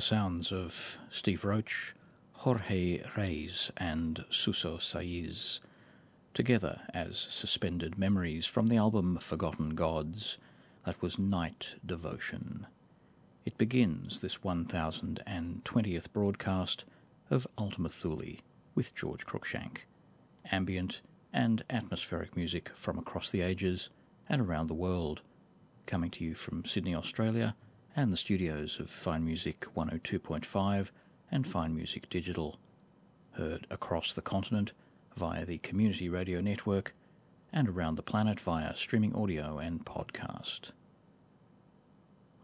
the sounds of Steve Roach, Jorge Reyes, and Suso Saiz, together as suspended memories from the album Forgotten Gods, that was Night Devotion. It begins this 1020th broadcast of Ultima Thule with George Cruikshank. Ambient and atmospheric music from across the ages and around the world, coming to you from Sydney, Australia, and the studios of Fine Music 102.5 and Fine Music Digital, heard across the continent via the Community Radio Network and around the planet via streaming audio and podcast.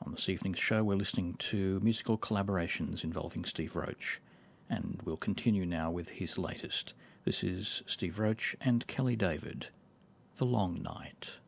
On this evening's show, we're listening to musical collaborations involving Steve Roach, and we'll continue now with his latest. This is Steve Roach and Kelly David, The Long Night.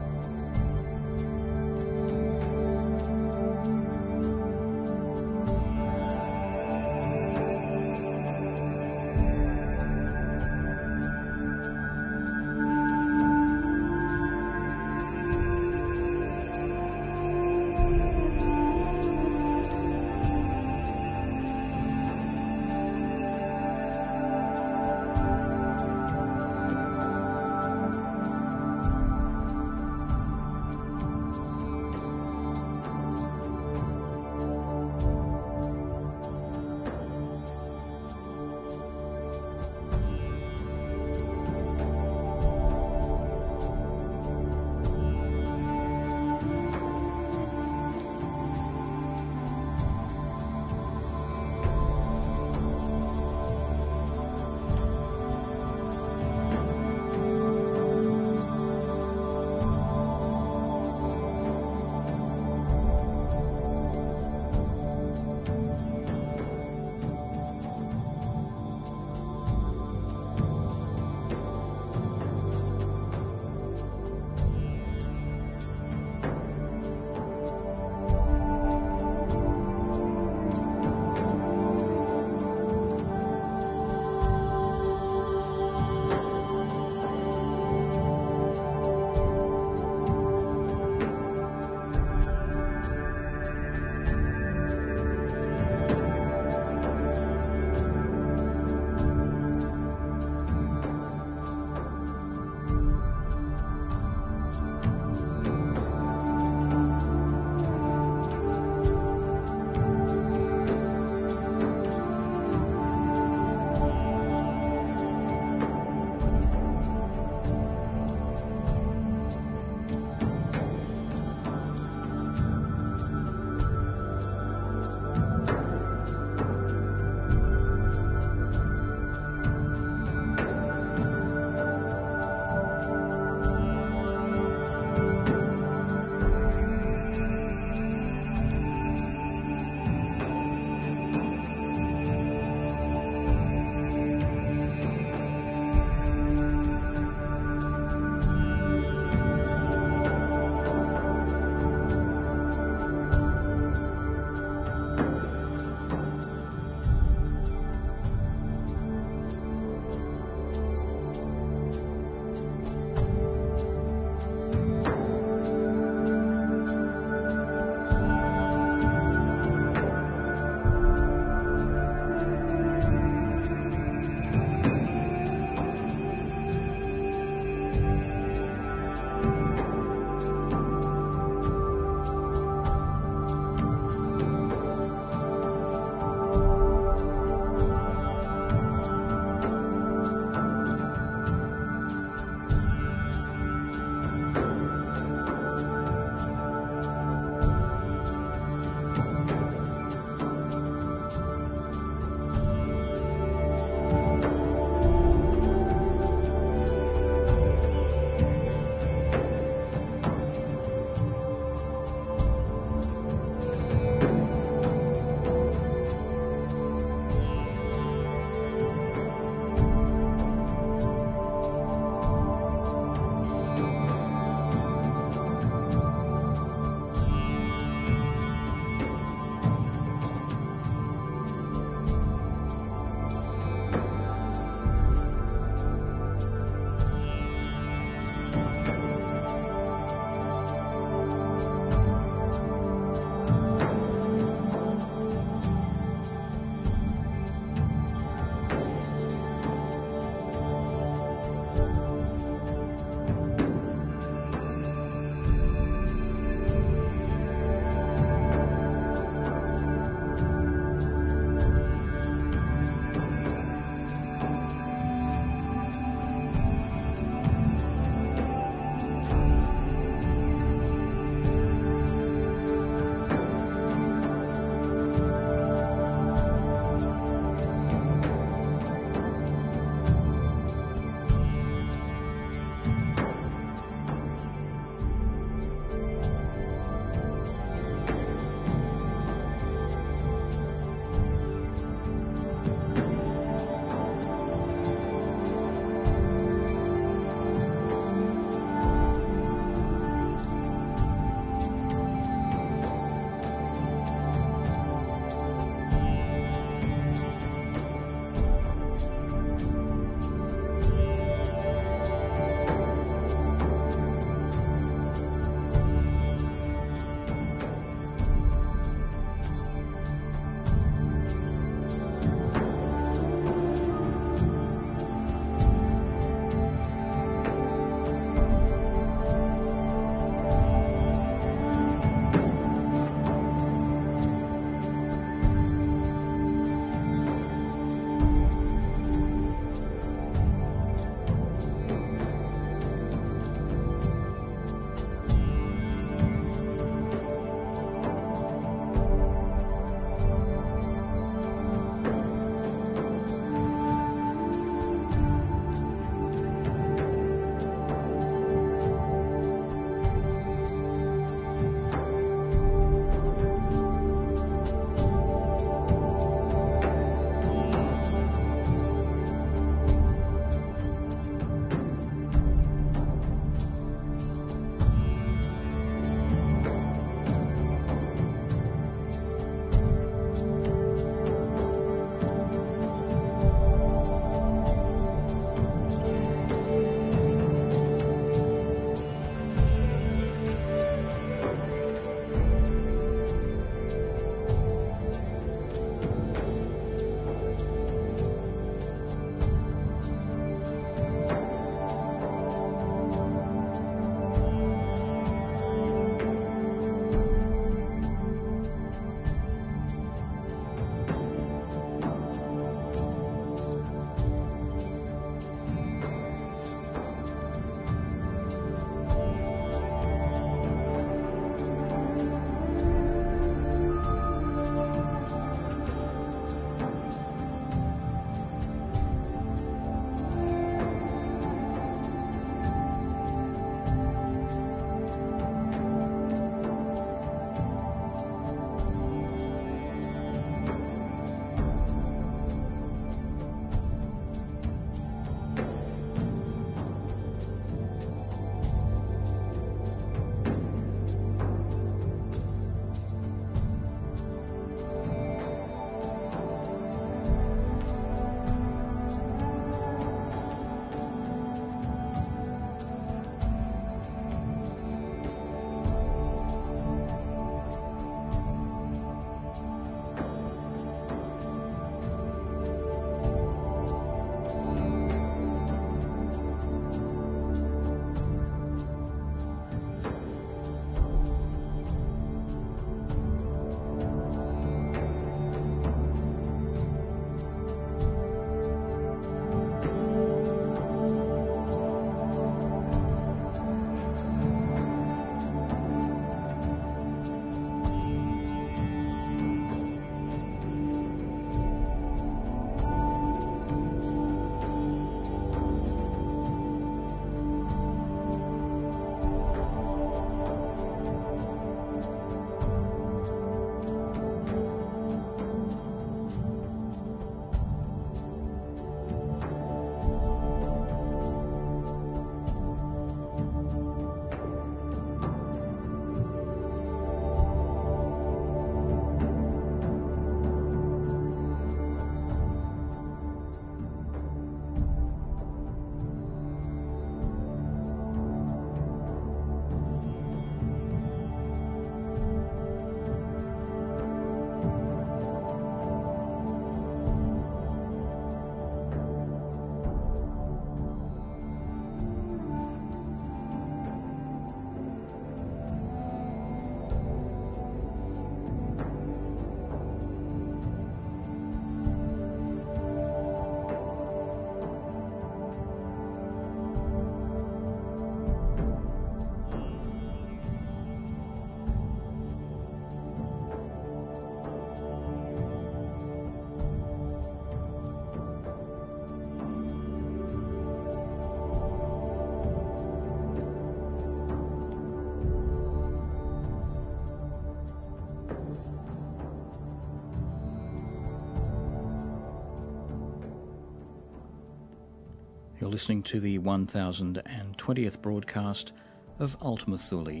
Listening to the 1020th broadcast of Ultima Thule,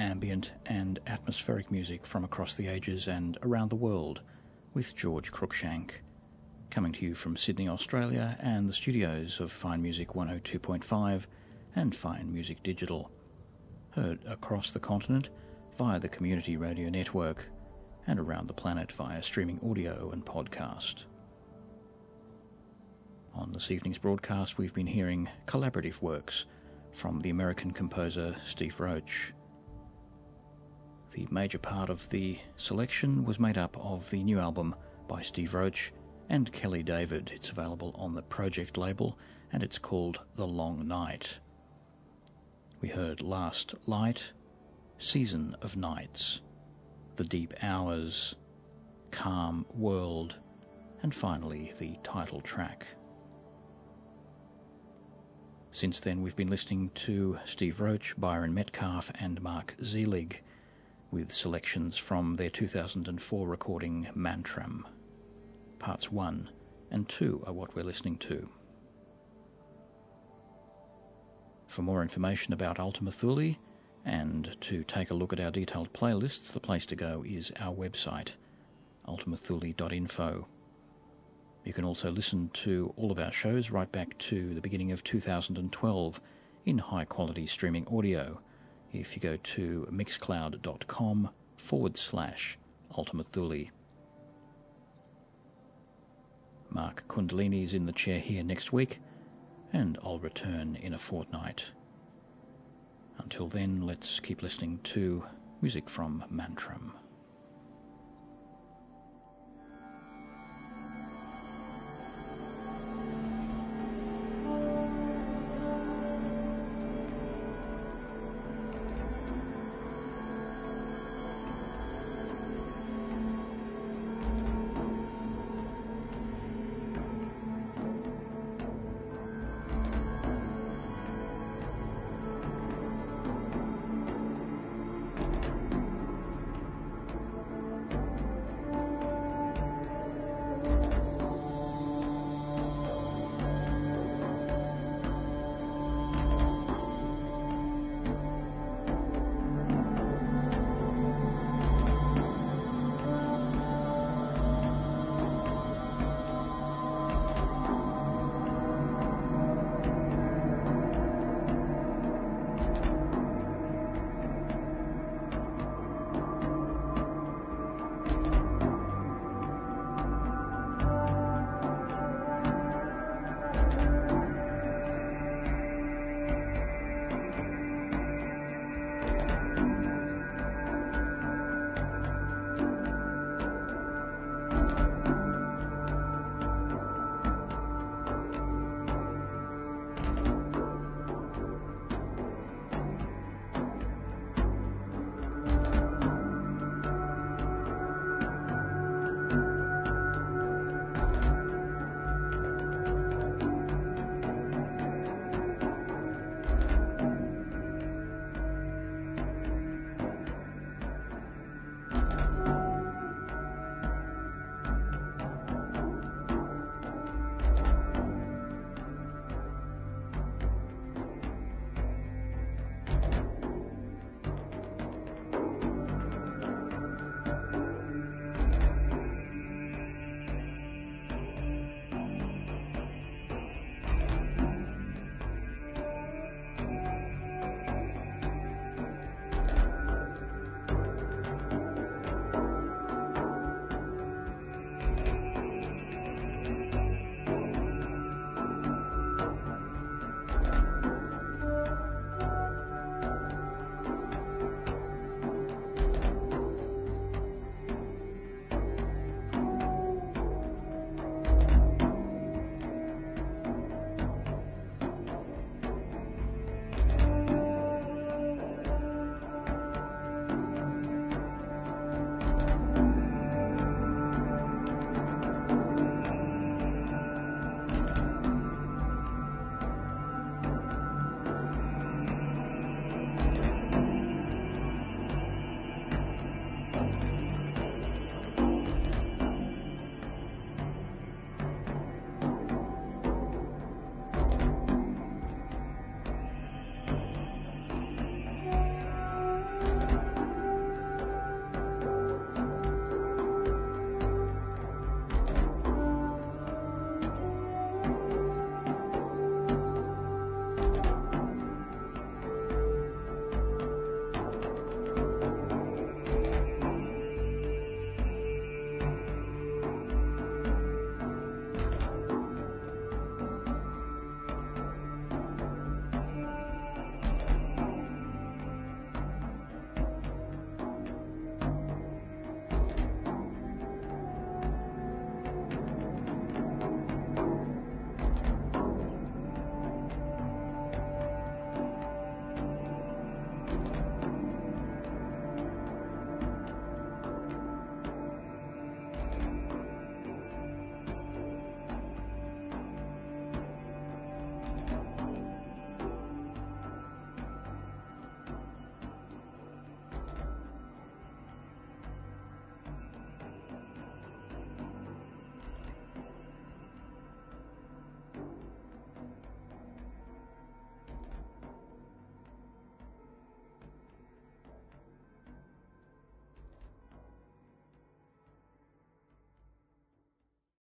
ambient and atmospheric music from across the ages and around the world, with George Cruikshank, coming to you from Sydney, Australia, and the studios of Fine Music 102.5 and Fine Music Digital. Heard across the continent via the Community Radio Network and around the planet via streaming audio and podcast. On this evening's broadcast, we've been hearing collaborative works from the American composer Steve Roach. The major part of the selection was made up of the new album by Steve Roach and Kelly David. It's available on the Projekt label and it's called The Long Night. We heard Last Light, Season of Nights, The Deep Hours, Calm World, and finally the title track. Since then, we've been listening to Steve Roach, Byron Metcalf, and Mark Seelig with selections from their 2004 recording Mantram. Parts 1 and 2 are what we're listening to. For more information about Ultima Thule and to take a look at our detailed playlists, the place to go is our website, ultimathule.info. You can also listen to all of our shows right back to the beginning of 2012 in high quality streaming audio if you go to mixcloud.com forward slash Ultima Thule. Mark Kundalini is in the chair here next week, and I'll return in a fortnight. Until then, let's keep listening to music from Mantram.